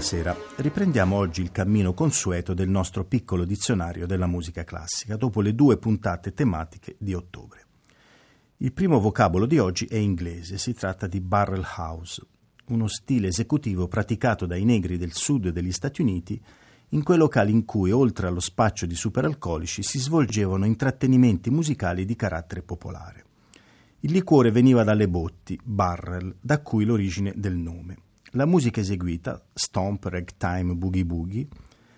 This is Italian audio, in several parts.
Buonasera, riprendiamo oggi il cammino consueto del nostro piccolo dizionario della musica classica, dopo le due puntate tematiche di ottobre. Il primo vocabolo di oggi è inglese, si tratta di barrel house, uno stile esecutivo praticato dai negri del sud degli Stati Uniti in quei locali in cui, oltre allo spaccio di superalcolici, si svolgevano intrattenimenti musicali di carattere popolare. Il liquore veniva dalle botti, barrel, da cui l'origine del nome. La musica eseguita, stomp, ragtime, boogie boogie,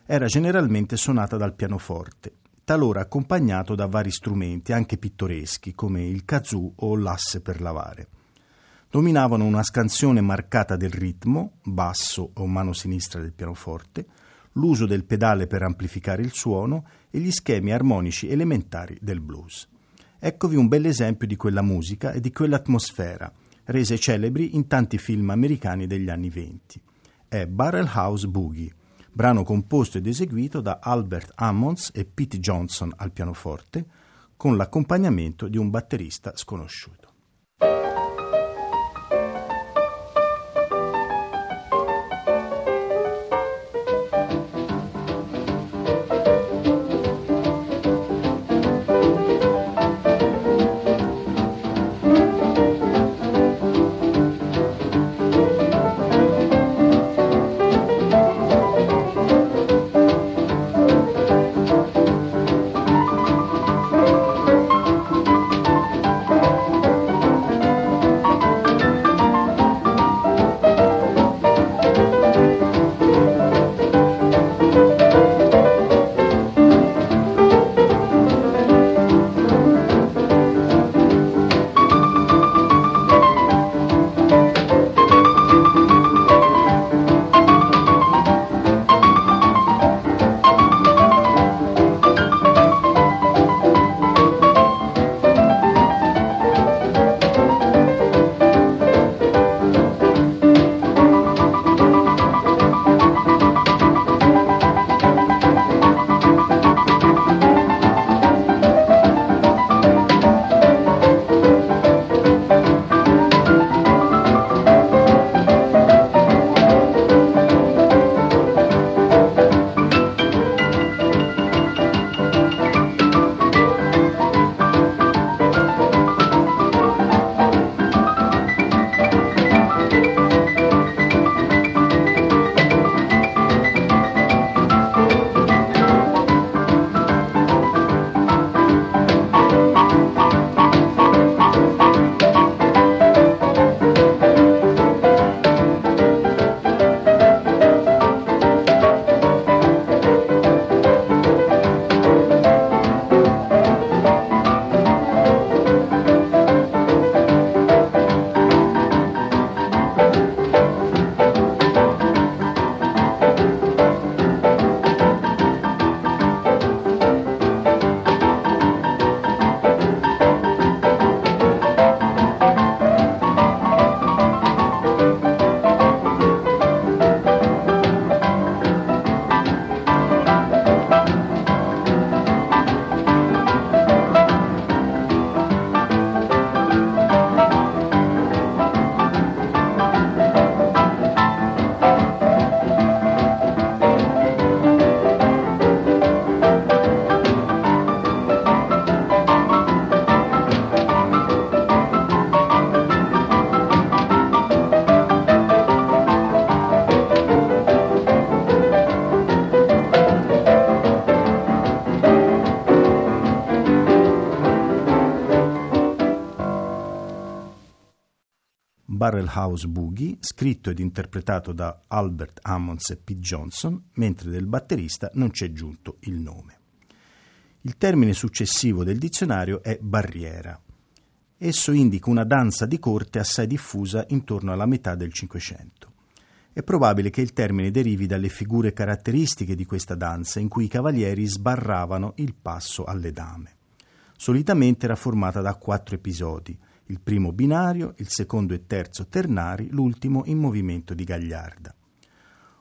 era generalmente suonata dal pianoforte, talora accompagnato da vari strumenti, anche pittoreschi, come il kazoo o l'asse per lavare. Dominavano una scansione marcata del ritmo, basso o mano sinistra del pianoforte, l'uso del pedale per amplificare il suono e gli schemi armonici elementari del blues. Eccovi un bel esempio di quella musica e di quell'atmosfera, rese celebri in tanti film americani degli anni venti. È Barrel House Boogie, brano composto ed eseguito da Albert Ammons e Pete Johnson al pianoforte, con l'accompagnamento di un batterista sconosciuto. Barrel House Boogie, scritto ed interpretato da Albert Ammons e Pete Johnson, mentre del batterista non c'è giunto il nome. Il termine successivo del dizionario è barriera. Esso indica una danza di corte assai diffusa intorno alla metà del Cinquecento. È probabile che il termine derivi dalle figure caratteristiche di questa danza in cui i cavalieri sbarravano il passo alle dame. Solitamente era formata da quattro episodi, il primo binario, il secondo e terzo ternari, l'ultimo in movimento di gagliarda.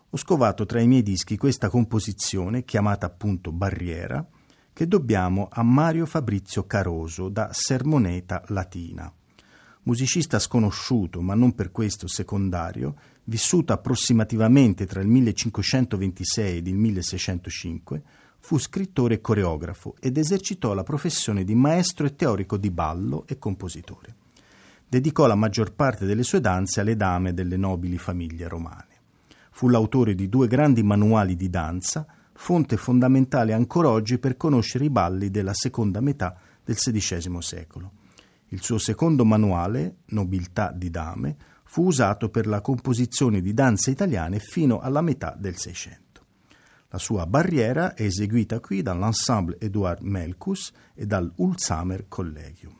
Ho scovato tra i miei dischi questa composizione, chiamata appunto Barriera, che dobbiamo a Mario Fabrizio Caroso da Sermoneta Latina. Musicista sconosciuto, ma non per questo secondario, vissuto approssimativamente tra il 1526 ed il 1605, fu scrittore e coreografo ed esercitò la professione di maestro e teorico di ballo e compositore. Dedicò la maggior parte delle sue danze alle dame delle nobili famiglie romane. Fu l'autore di due grandi manuali di danza, fonte fondamentale ancora oggi per conoscere i balli della seconda metà del XVI secolo. Il suo secondo manuale, Nobiltà di Dame, fu usato per la composizione di danze italiane fino alla metà del Seicento. La sua barriera è eseguita qui dall'ensemble Edouard Melkus e dal Ulzamer Collegium.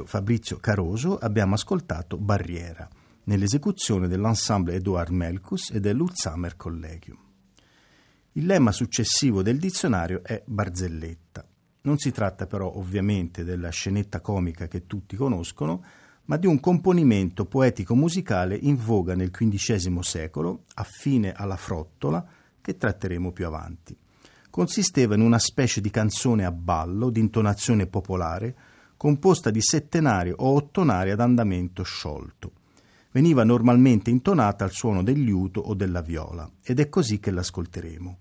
Mario Fabrizio Caroso abbiamo ascoltato Barriera, nell'esecuzione dell'ensemble Edouard Melkus e dell'Ulzamer Collegium. Il lemma successivo del dizionario è barzelletta. Non si tratta però ovviamente della scenetta comica che tutti conoscono, ma di un componimento poetico-musicale in voga nel XV secolo, affine alla frottola, che tratteremo più avanti. Consisteva in una specie di canzone a ballo, di intonazione popolare, composta di settenari o ottonari ad andamento sciolto. Veniva normalmente intonata al suono del liuto o della viola ed è così che l'ascolteremo.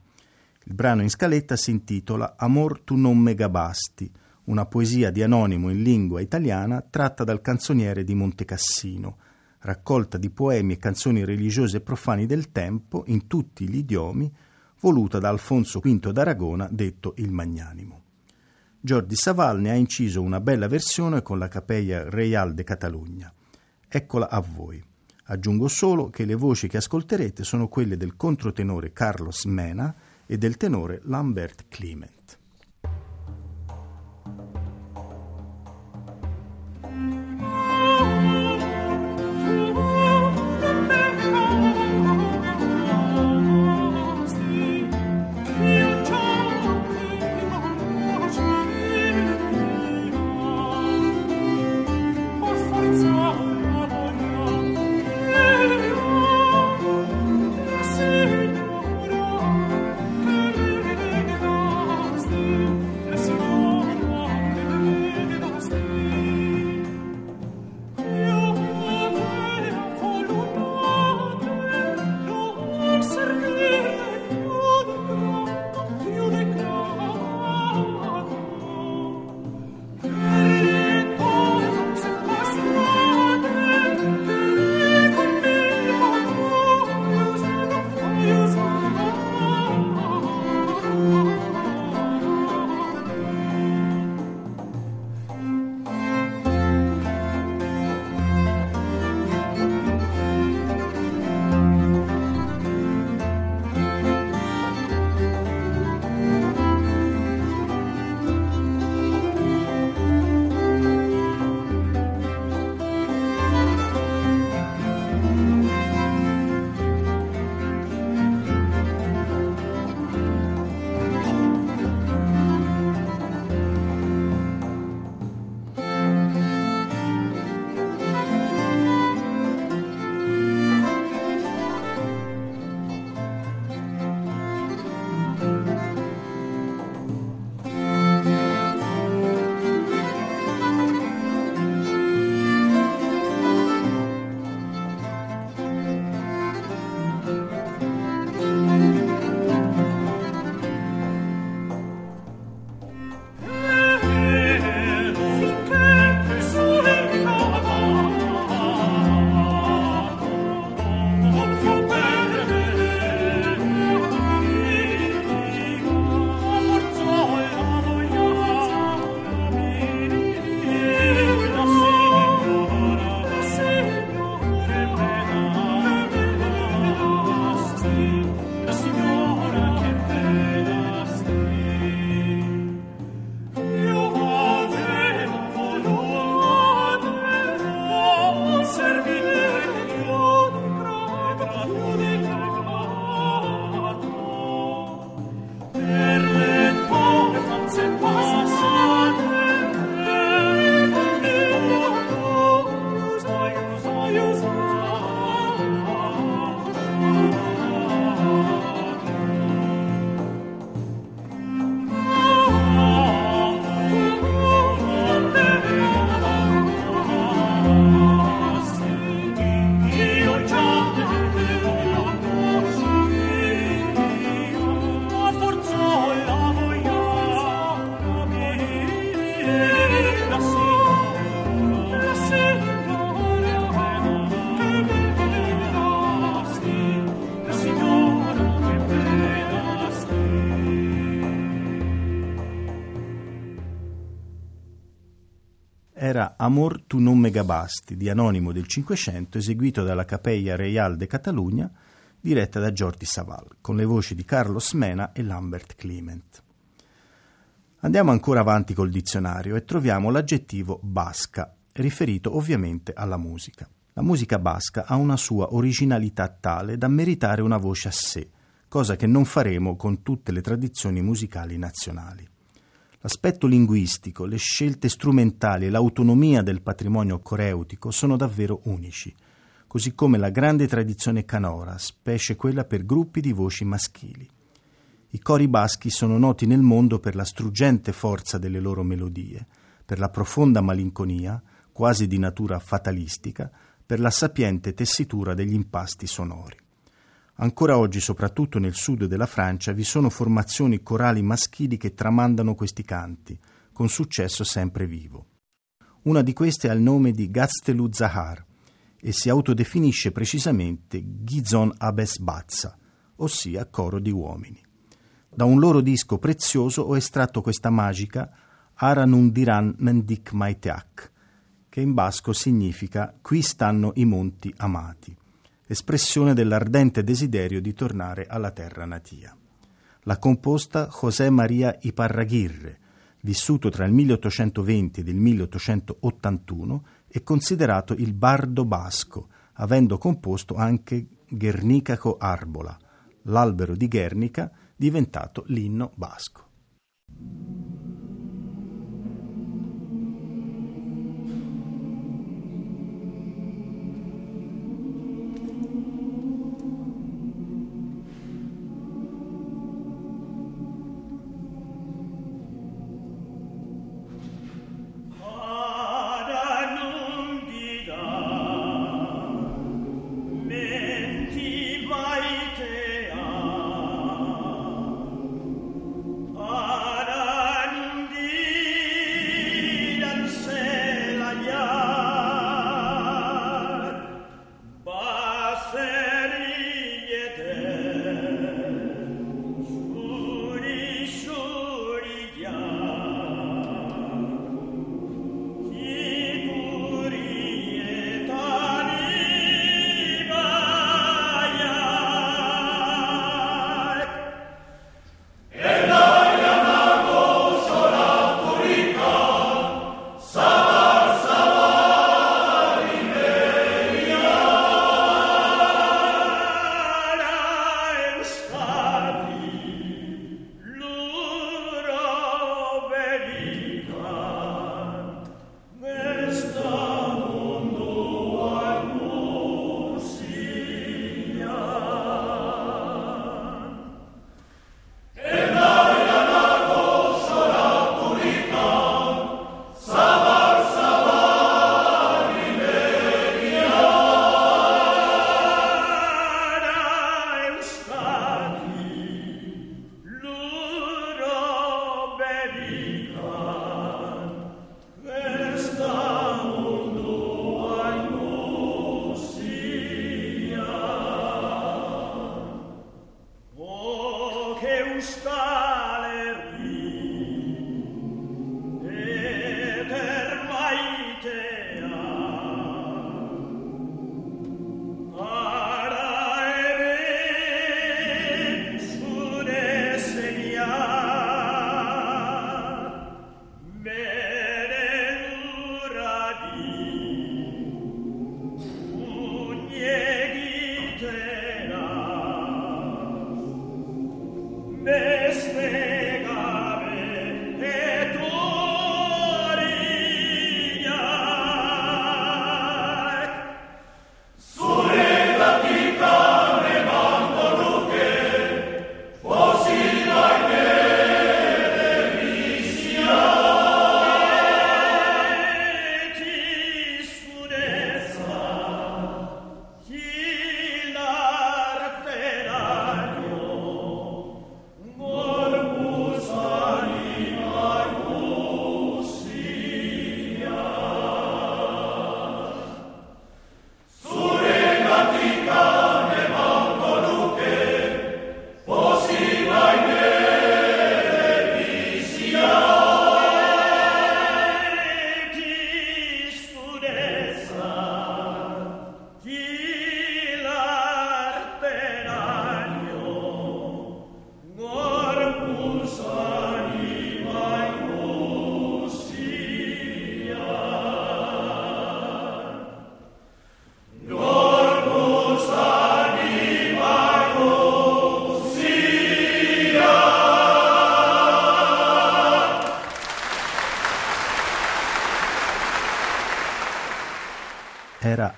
Il brano in scaletta si intitola Amor tu non me gabasti, una poesia di Anonimo in lingua italiana tratta dal canzoniere di Montecassino, raccolta di poemi e canzoni religiose e profani del tempo in tutti gli idiomi, voluta da Alfonso V d'Aragona, detto il Magnanimo. Jordi Saval ne ha inciso una bella versione con la Capella Real de Catalogna. Eccola a voi. Aggiungo solo che le voci che ascolterete sono quelle del controtenore Carlos Mena e del tenore Lambert Clement. Amor tu non me gabasti di Anonimo del Cinquecento eseguito dalla Capella Real de Catalunya diretta da Jordi Saval con le voci di Carlos Mena e Lambert Clement. Andiamo ancora avanti col dizionario e troviamo l'aggettivo basca, riferito ovviamente alla musica. La musica basca ha una sua originalità tale da meritare una voce a sé, cosa che non faremo con tutte le tradizioni musicali nazionali. L'aspetto linguistico, le scelte strumentali e l'autonomia del patrimonio coreutico sono davvero unici, così come la grande tradizione canora, specie quella per gruppi di voci maschili. I cori baschi sono noti nel mondo per la struggente forza delle loro melodie, per la profonda malinconia, quasi di natura fatalistica, per la sapiente tessitura degli impasti sonori. Ancora oggi, soprattutto nel sud della Francia, vi sono formazioni corali maschili che tramandano questi canti, con successo sempre vivo. Una di queste ha il nome di Gaztelu Zahar e si autodefinisce precisamente Gizon Abes Bazza, ossia coro di uomini. Da un loro disco prezioso ho estratto questa magica Aranundiran Mendik Maiteak, che in basco significa Qui stanno i monti amati espressione dell'ardente desiderio di tornare alla terra natia. L'ha composta José María Iparraguirre, vissuto tra il 1820 ed il 1881 e considerato il bardo basco, avendo composto anche Guernicaco Arbola, l'albero di Guernica diventato l'inno basco.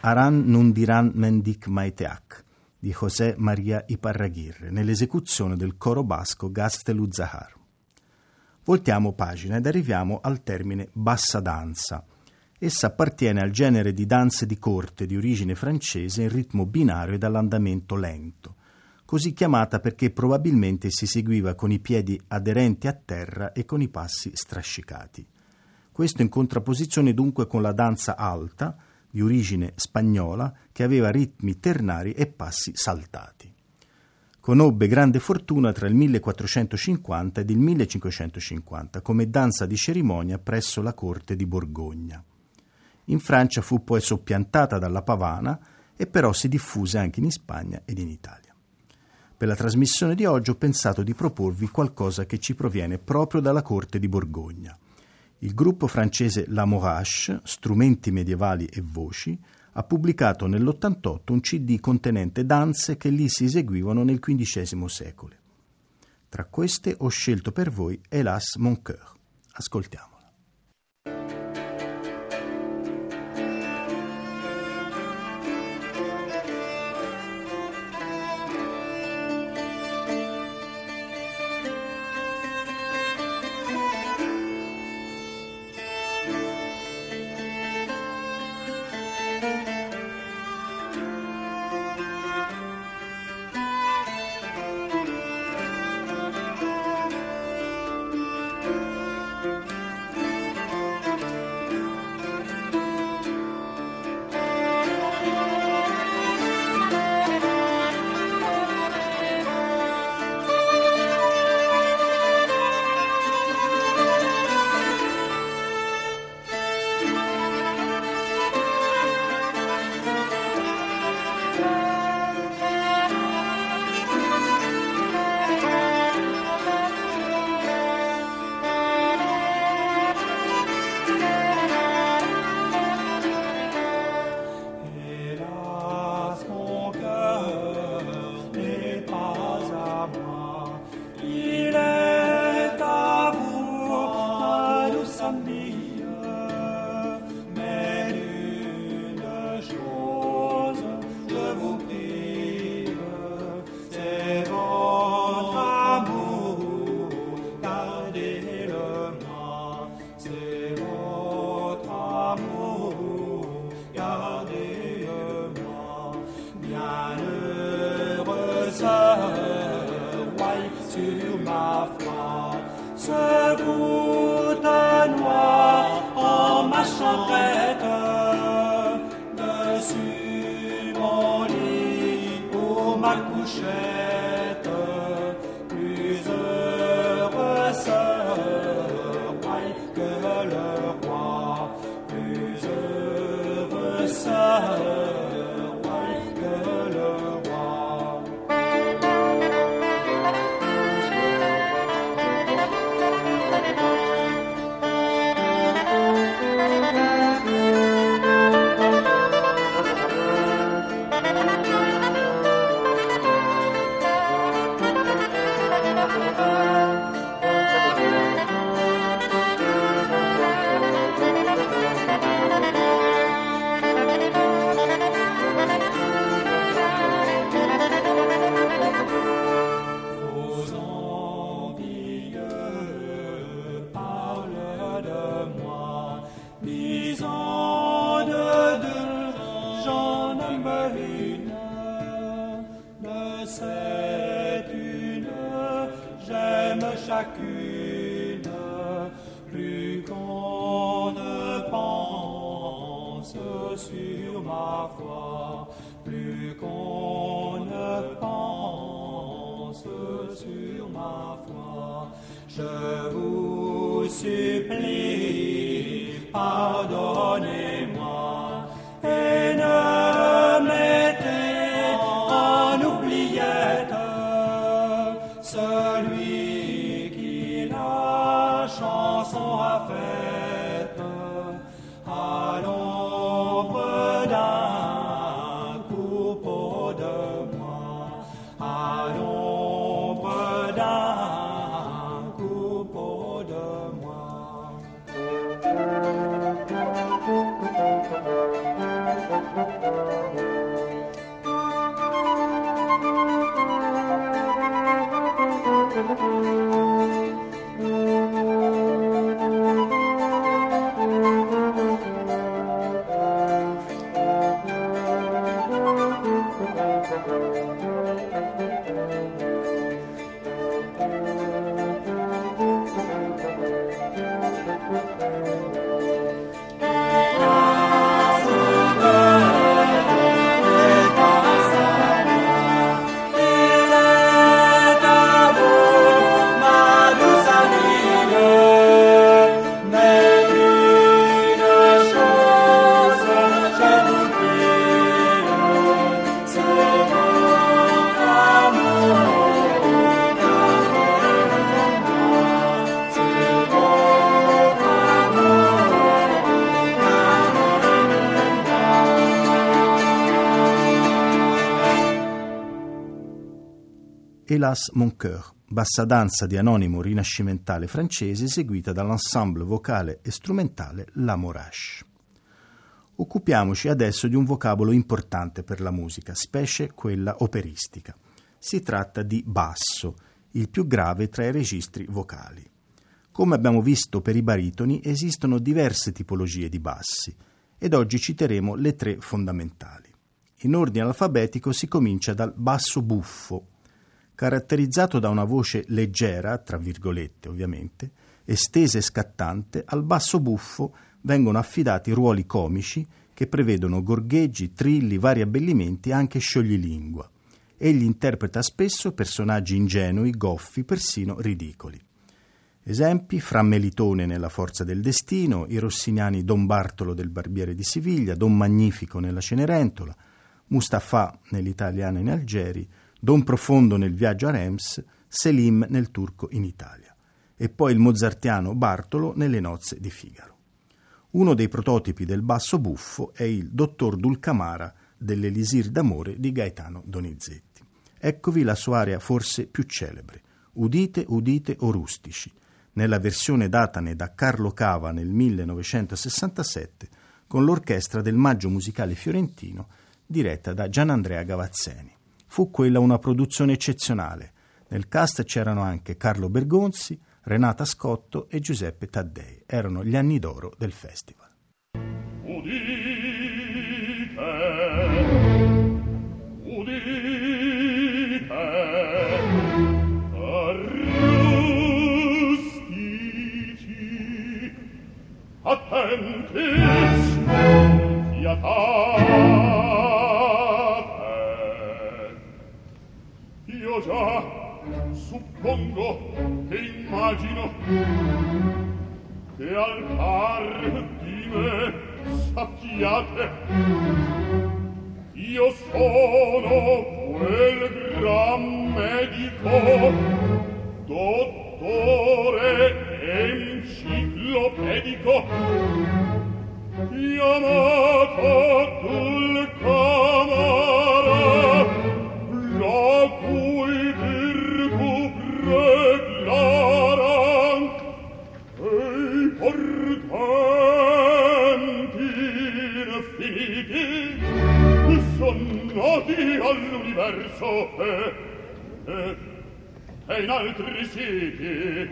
Aran Nundiran Mendik Maiteak di José María Iparraguirre nell'esecuzione del coro basco Gastelu Zahar. Voltiamo pagina ed arriviamo al termine bassa danza. Essa appartiene al genere di danze di corte di origine francese in ritmo binario ed all'andamento lento, così chiamata perché probabilmente si seguiva con i piedi aderenti a terra e con i passi strascicati. Questo in contrapposizione dunque con la danza alta, di origine spagnola, che aveva ritmi ternari e passi saltati. Conobbe grande fortuna tra il 1450 ed il 1550 come danza di cerimonia presso la corte di Borgogna. In Francia fu poi soppiantata dalla pavana e però si diffuse anche in Spagna ed in Italia. Per la trasmissione di oggi ho pensato di proporvi qualcosa che ci proviene proprio dalla corte di Borgogna. Il gruppo francese La Morache, Strumenti medievali e voci, ha pubblicato nell'88 un CD contenente danze che lì si eseguivano nel XV secolo. Tra queste ho scelto per voi Hélas mon cœur. Ascoltiamo. Hélas mon cœur, bassa danza di anonimo rinascimentale francese eseguita dall'ensemble vocale e strumentale La Morache. Occupiamoci adesso di un vocabolo importante per la musica, specie quella operistica. Si tratta di basso, il più grave tra i registri vocali. Come abbiamo visto per i baritoni, esistono diverse tipologie di bassi ed oggi citeremo le tre fondamentali. In ordine alfabetico si comincia dal basso buffo, caratterizzato da una voce leggera, tra virgolette ovviamente, estesa e scattante, al basso buffo vengono affidati ruoli comici che prevedono gorgheggi, trilli, vari abbellimenti e anche scioglilingua. Egli interpreta spesso personaggi ingenui, goffi, persino ridicoli. Esempi: Fra Melitone nella Forza del Destino, i rossiniani Don Bartolo del Barbiere di Siviglia, Don Magnifico nella Cenerentola, Mustafa nell'Italiana in Algeri, Don Profondo nel viaggio a Rems, Selim nel turco in Italia, e poi il mozartiano Bartolo nelle nozze di Figaro. Uno dei prototipi del basso buffo è il dottor Dulcamara dell'Elisir d'amore di Gaetano Donizetti. Eccovi la sua aria forse più celebre, Udite, udite o rustici, nella versione datane da Carlo Cava nel 1967 con l'orchestra del Maggio Musicale Fiorentino diretta da Gianandrea Gavazzeni. Fu quella una produzione eccezionale. Nel cast c'erano anche Carlo Bergonzi, Renata Scotto e Giuseppe Taddei. Erano gli anni d'oro del festival. Udite, udite, arrustici, attentis, fiatate, già suppongo e immagino che al par di me sappiate io sono quel gran medico dottore enciclopedico chiamato dulcamore diverso e, eh, e, eh, e in altri siti.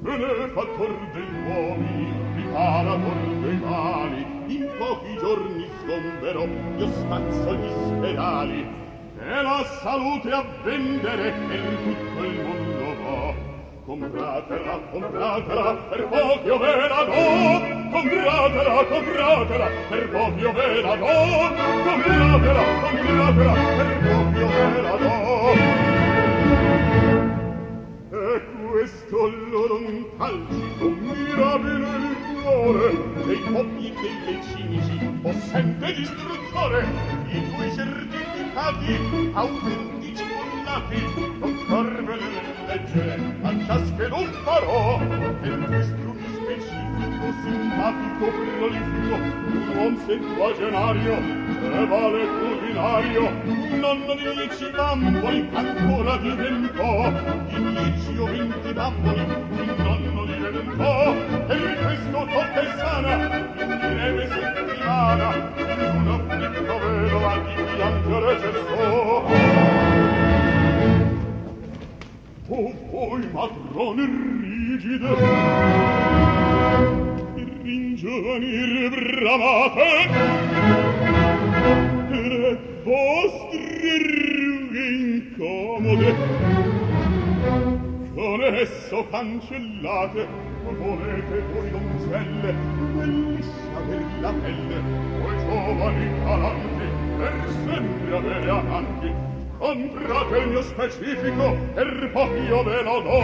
Benefattor degli uomini, riparator dei mali, in pochi giorni sgomberò io spazzo gli spedali e la salute a vendere per tutto il mondo compratela, compratela, per poco ve la do, compratela, compratela, per poco ve la do, compratela, compratela, per poco ve la do. E questo loro intalci, un mirabile il cuore, dei coppi e dei cinici, possente distruttore, i tuoi certificati, autentici collati, non leggere a ciaschedun farò per questo mi specifico simpatico prolifico un uom settuagenario che vale culinario. Nonno di dieci bamboli ancora diventò di dieci o venti bamboli un nonno diventò E per questo cortesana in breve settimana. In una afflitta vedova di piangere cessò o voi matrone rigide ringiovanir bramate le vostre rughe incomode. Con esso cancellate volete voi donzelle belliscia della pelle voi giovani galanti per sempre avere amanti comprate il mio specifico per poch'io ve lo do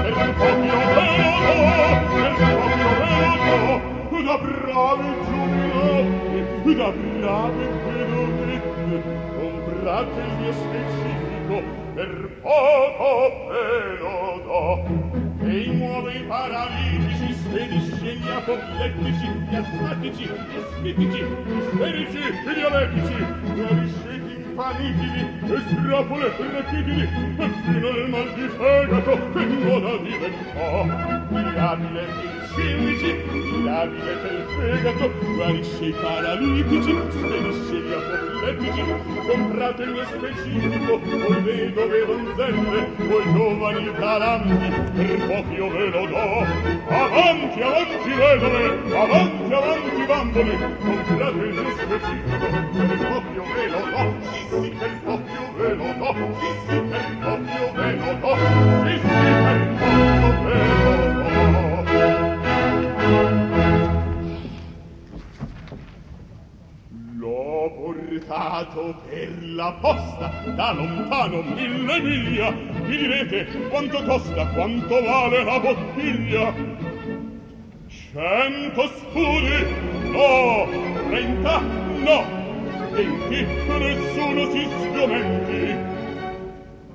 per poch'io ve lo do per poch'io ve lo do da bravi giubilati da bravi pedonette comprate il mio specifico per poco ve lo do. E i nuovi paralitici spedisce gli apoplettici gli asmatici gli asmitici gli sferici gli dialetici guarisce infamidili e strapole irrepidili fino al mal di fegato che nulla diventò mirabile quindici la vile il fegato guarisce i paralitici svenisce gli apoplettici comprate lo specifico voi vedove donzelle voi giovani galanti per pochi io ve lo do. Avanti avanti vedove avanti avanti bambole comprate lo specifico per pochi io ve lo do. Sì sì per pochi io ve lo do sì sì per pochi io ve lo do sì sì per pochi io ve lo do. mercato per la posta da lontano mille miglia mi direte quanto costa quanto vale la bottiglia? Cento scudi? No trenta? No. Venti nessuno si sgomenti.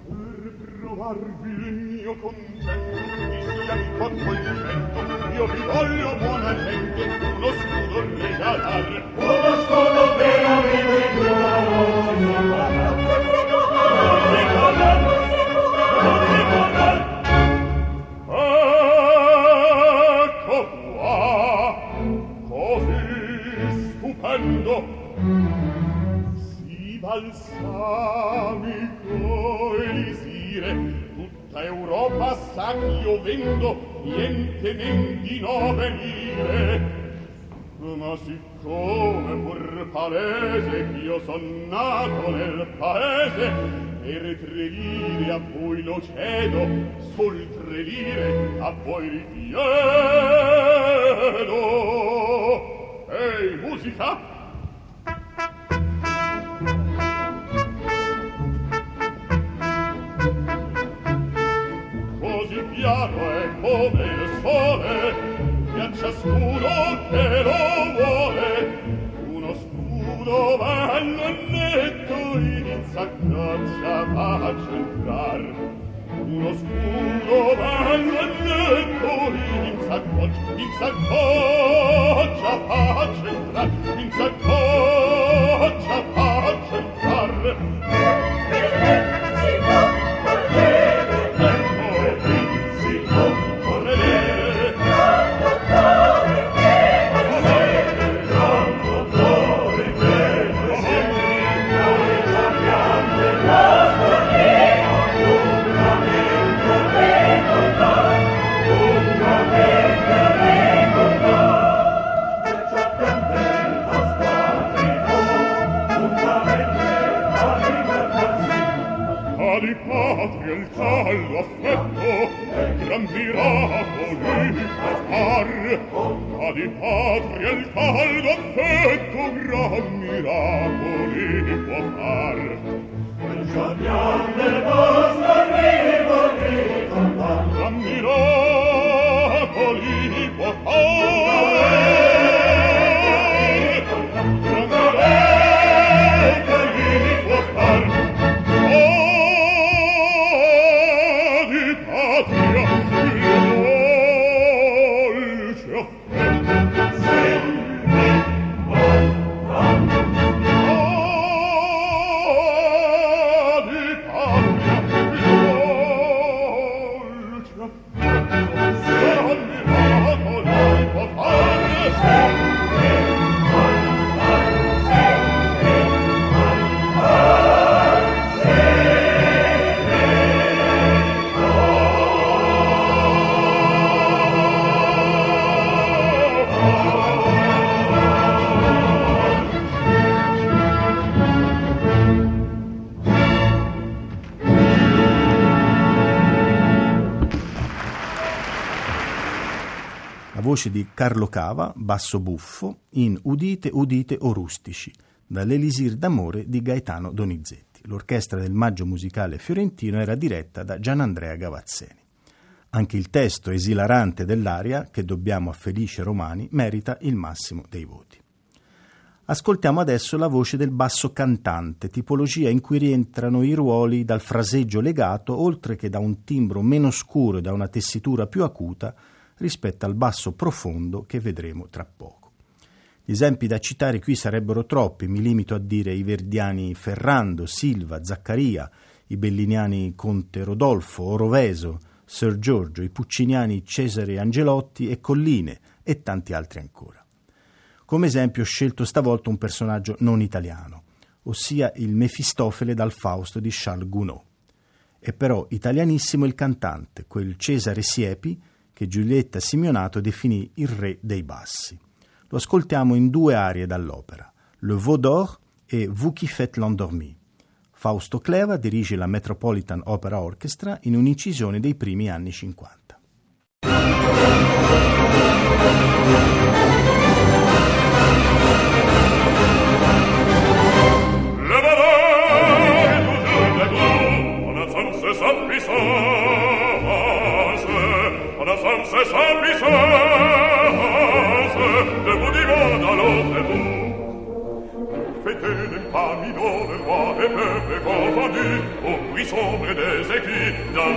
Per provarvi il mio contento mi sia il corpo il vento io vi voglio buona gente uno scudo regalar uno scudo per amico e tu Ecco qua, così stupendo, si balsamico elisire, tutta Europa sa che io vendo, niente men di no venire ma siccome pur palese ch'io son nato nel paese per tre lire a voi lo cedo sul tre lire a voi richiedo ehi musica! chiaro è come il sole che a ciascuno che lo vuole uno scudo bello e netto in saccaccia va a centrar uno scudo bello e netto in saccoccia in saccoccia va a centrar in saccoccia va a centrar di patria il caldo affetto gran miracoli può fare. Voce di Carlo Cava, basso buffo, in Udite, udite o rustici, dall'Elisir d'amore di Gaetano Donizetti. L'orchestra del Maggio Musicale Fiorentino era diretta da Gianandrea Gavazzeni. Anche il testo esilarante dell'aria, che dobbiamo a Felice Romani, merita il massimo dei voti. Ascoltiamo adesso la voce del basso cantante, tipologia in cui rientrano i ruoli dal fraseggio legato, oltre che da un timbro meno scuro e da una tessitura più acuta, rispetto al basso profondo che vedremo tra poco. Gli esempi da citare qui sarebbero troppi, mi limito a dire i verdiani Ferrando, Silva, Zaccaria, i belliniani Conte Rodolfo, Oroveso, Sir Giorgio, i pucciniani Cesare Angelotti e Colline e tanti altri ancora. Come esempio ho scelto stavolta un personaggio non italiano, ossia il Mefistofele dal Fausto di Charles Gounod. È però italianissimo il cantante, quel Cesare Siepi che Giulietta Simeonato definì il re dei bassi. Lo ascoltiamo in due arie dall'opera, Le Vaudor e Vous qui faites l'endormi. Fausto Cleva dirige la Metropolitan Opera Orchestra in un'incisione dei primi anni 50. sombre des écrits, dans.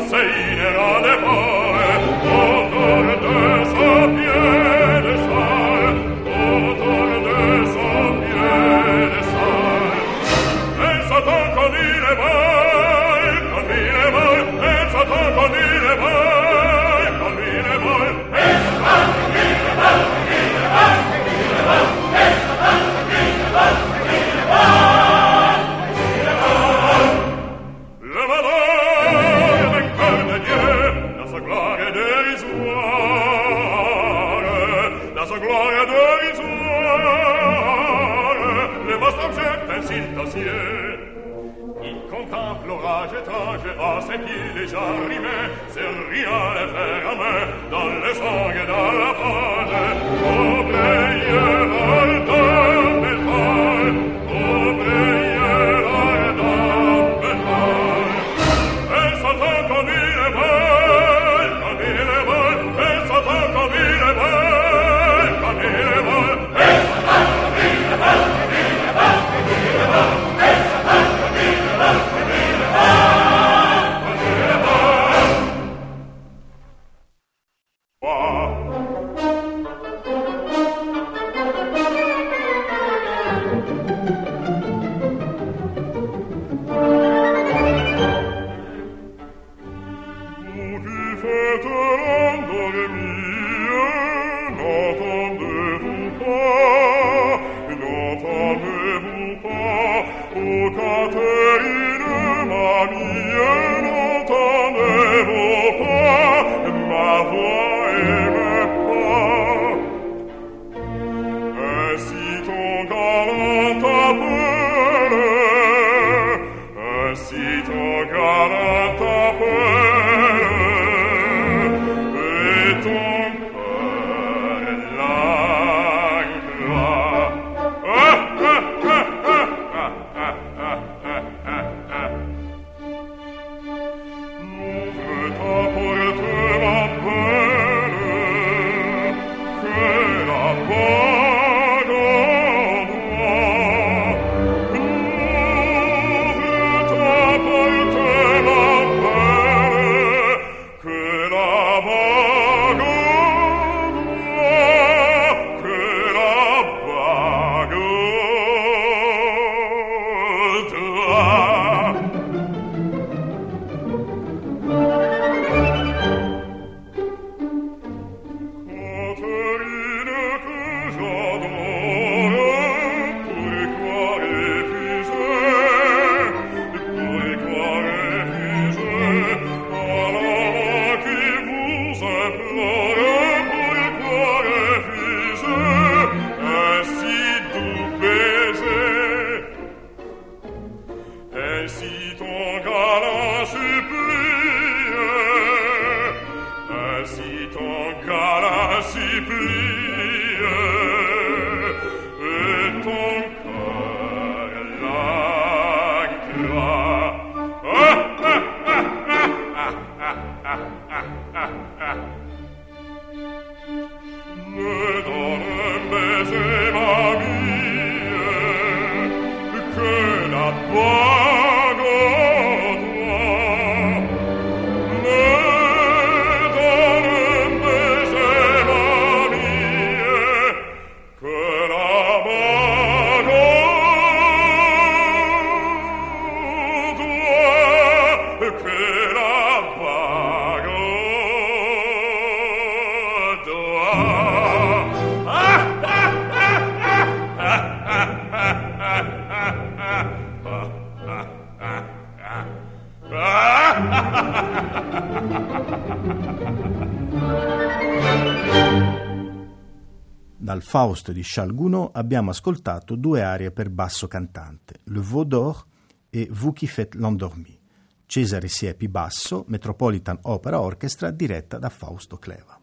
Dal Faust di Charles Gounod abbiamo ascoltato due arie per basso cantante, Le Veau d'Or e Vous qui faites l'endormi. Cesare Siepi basso, Metropolitan Opera Orchestra diretta da Fausto Cleva.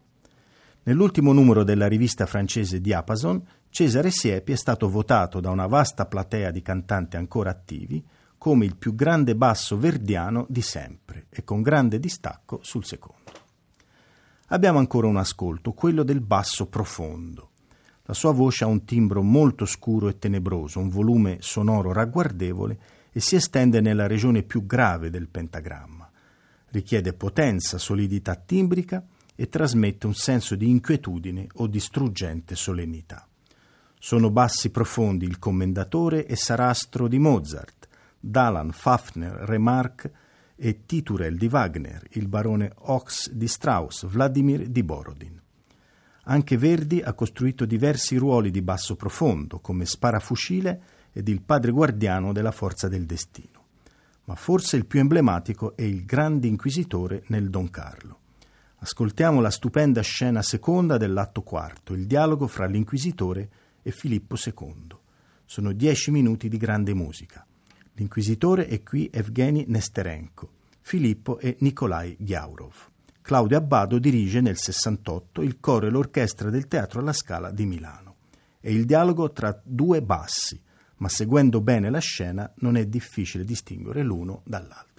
Nell'ultimo numero della rivista francese Diapason, Cesare Siepi è stato votato da una vasta platea di cantanti ancora attivi come il più grande basso verdiano di sempre e con grande distacco sul secondo. Abbiamo ancora un ascolto, quello del basso profondo. La sua voce ha un timbro molto scuro e tenebroso, un volume sonoro ragguardevole e si estende nella regione più grave del pentagramma. Richiede potenza, solidità timbrica e trasmette un senso di inquietudine o di struggente solennità. Sono bassi profondi il commendatore e sarastro di Mozart, Dalan, Fafner, Remarque e Titurel di Wagner, il barone Ox di Strauss, Vladimir di Borodin. Anche Verdi ha costruito diversi ruoli di basso profondo, come sparafucile ed il padre guardiano della forza del destino. Ma forse il più emblematico è il grande inquisitore nel Don Carlo. Ascoltiamo la stupenda scena seconda dell'atto quarto, il dialogo fra l'inquisitore e Filippo II. Sono dieci minuti di grande musica. L'inquisitore è qui Evgeny Nesterenko, Filippo è Nikolai Ghiaurov. Claudio Abbado dirige nel 68 il coro e l'orchestra del Teatro alla Scala di Milano. È il dialogo tra due bassi, ma seguendo bene la scena non è difficile distinguere l'uno dall'altro.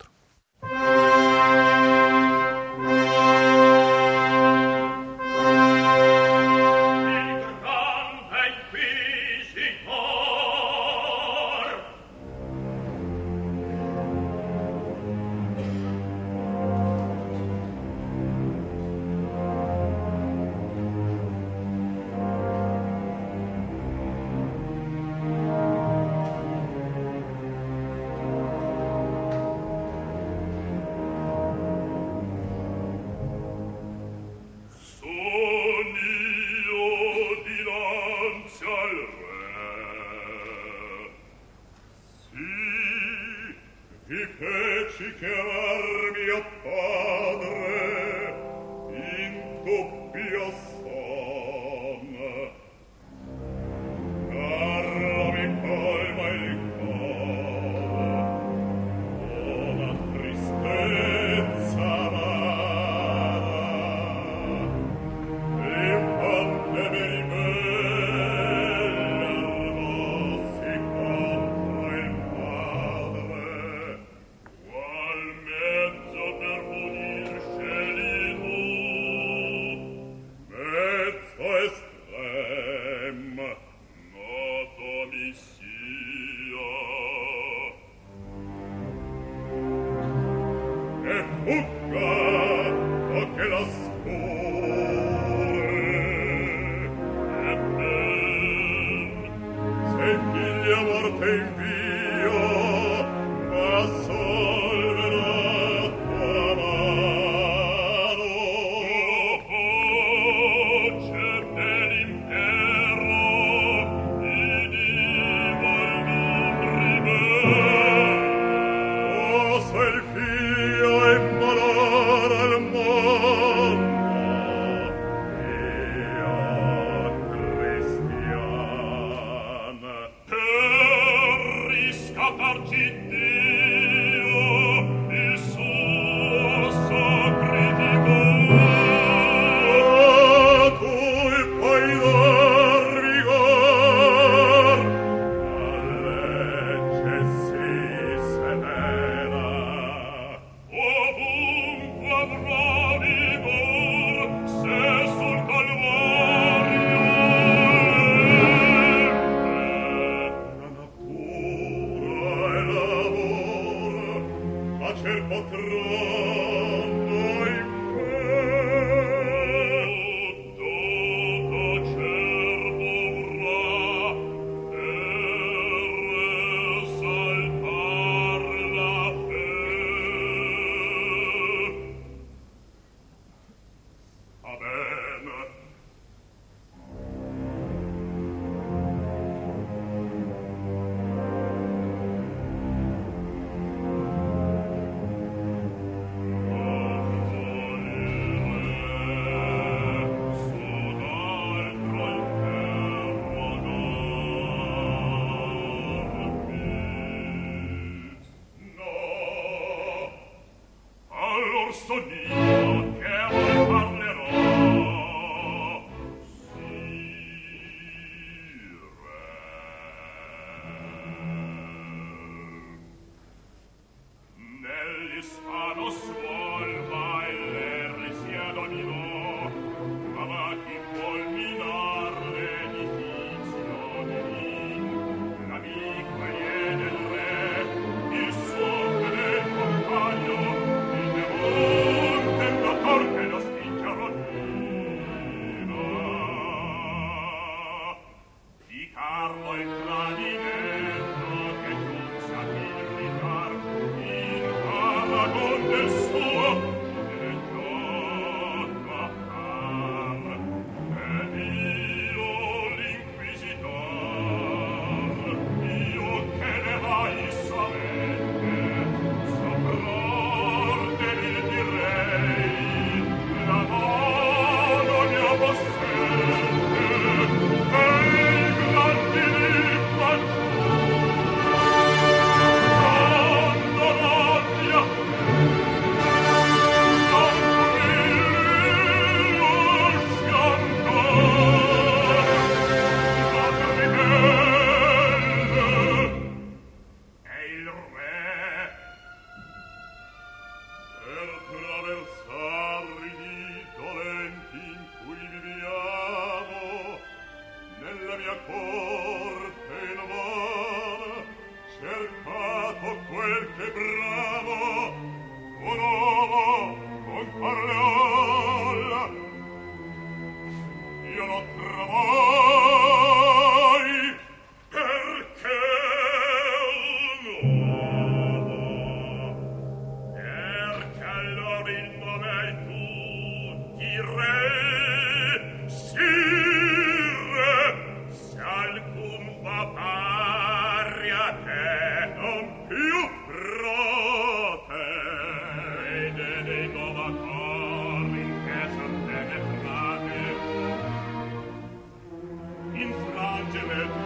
in fragile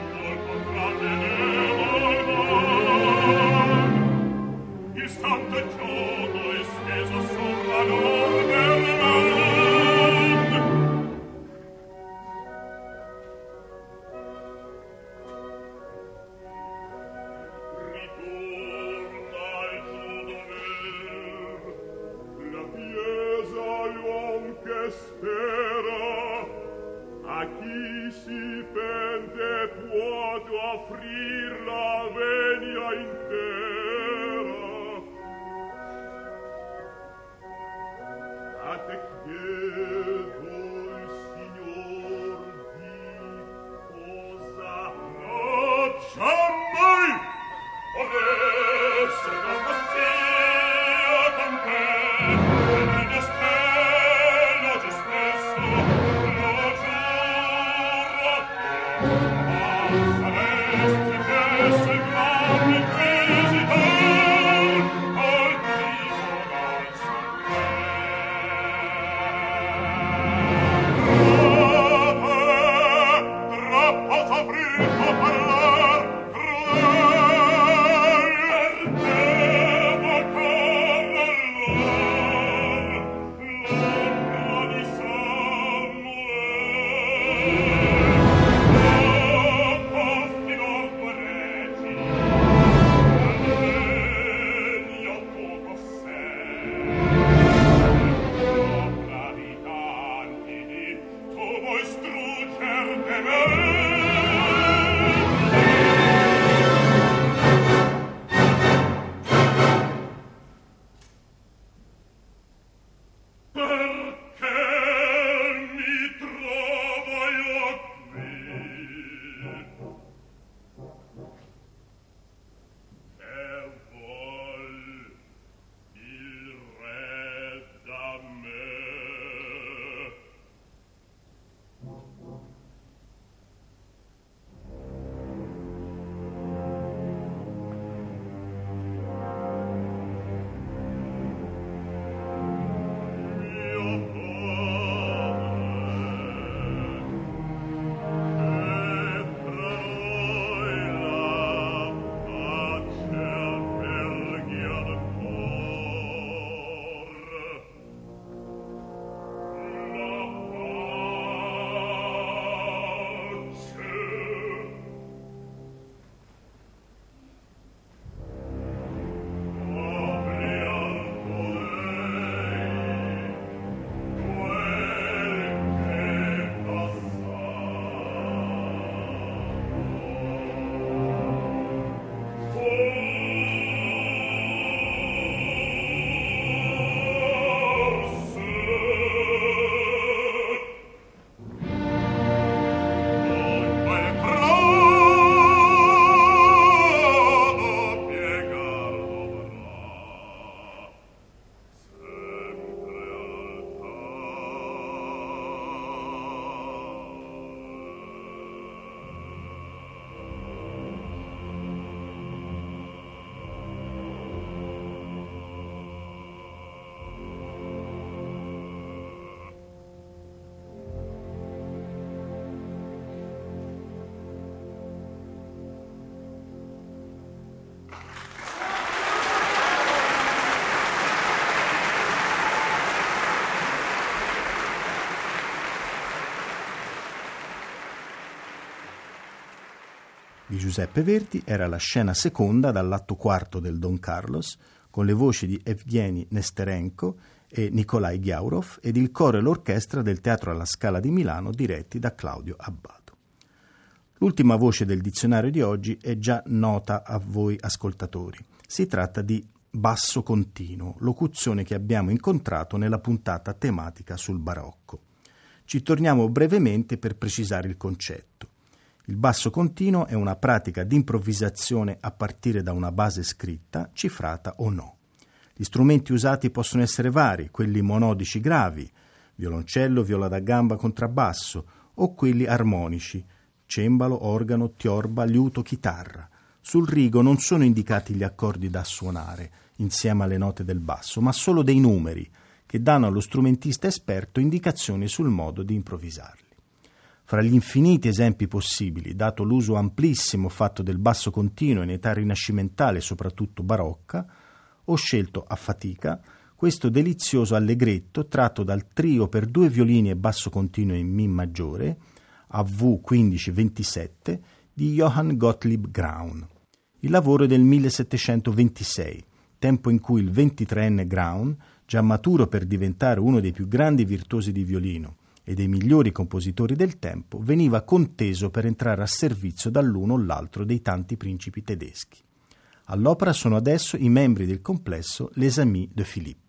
di Giuseppe Verdi era la scena seconda dall'atto quarto del Don Carlos, con le voci di Evgeny Nesterenko e Nikolai Ghiaurov ed il coro e l'orchestra del Teatro alla Scala di Milano diretti da Claudio Abbato. L'ultima voce del dizionario di oggi è già nota a voi ascoltatori. Si tratta di basso continuo, locuzione che abbiamo incontrato nella puntata tematica sul barocco. Ci torniamo brevemente per precisare il concetto. Il basso continuo è una pratica di improvvisazione a partire da una base scritta, cifrata o no. Gli strumenti usati possono essere vari, quelli monodici gravi, violoncello, viola da gamba, contrabbasso, o quelli armonici, cembalo, organo, tiorba, liuto, chitarra. Sul rigo non sono indicati gli accordi da suonare insieme alle note del basso, ma solo dei numeri che danno allo strumentista esperto indicazioni sul modo di improvvisarli. Fra gli infiniti esempi possibili, dato l'uso amplissimo fatto del basso continuo in età rinascimentale e soprattutto barocca, ho scelto a fatica questo delizioso allegretto tratto dal trio per due violini e basso continuo in Mi maggiore, AV 1527, di Johann Gottlieb Graun. Il lavoro è del 1726, tempo in cui il 23enne Graun, già maturo per diventare uno dei più grandi virtuosi di violino e dei migliori compositori del tempo, veniva conteso per entrare a servizio dall'uno o l'altro dei tanti principi tedeschi. All'opera sono adesso i membri del complesso Les Amis de Philippe.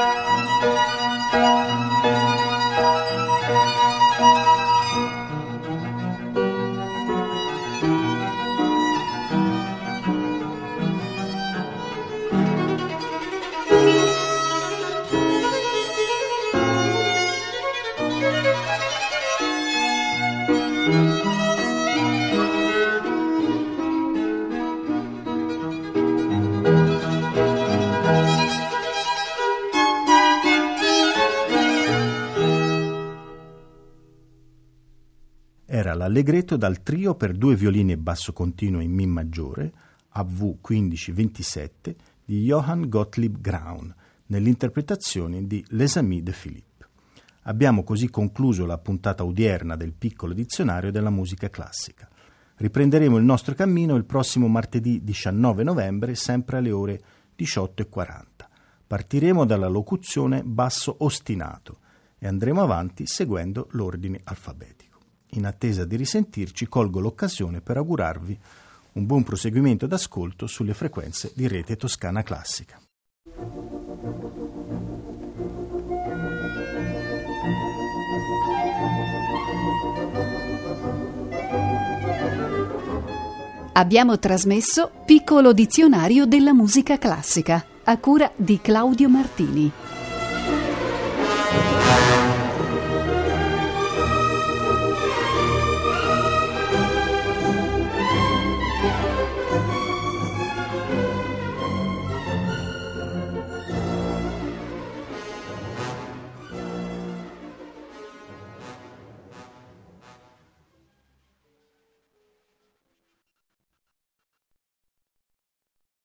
MUZIEK era l'allegretto dal trio per due violini e basso continuo in Mi maggiore, AV 1527, di Johann Gottlieb Graun, nell'interpretazione di Les Amis de Philippe. Abbiamo così concluso la puntata odierna del piccolo dizionario della musica classica. Riprenderemo il nostro cammino il prossimo martedì 19 novembre, sempre alle ore 18.40. Partiremo dalla locuzione basso ostinato e andremo avanti seguendo l'ordine alfabetico. In attesa di risentirci, colgo l'occasione per augurarvi un buon proseguimento d'ascolto sulle frequenze di Rete Toscana Classica. Abbiamo trasmesso Piccolo dizionario della musica classica a cura di Claudio Martini.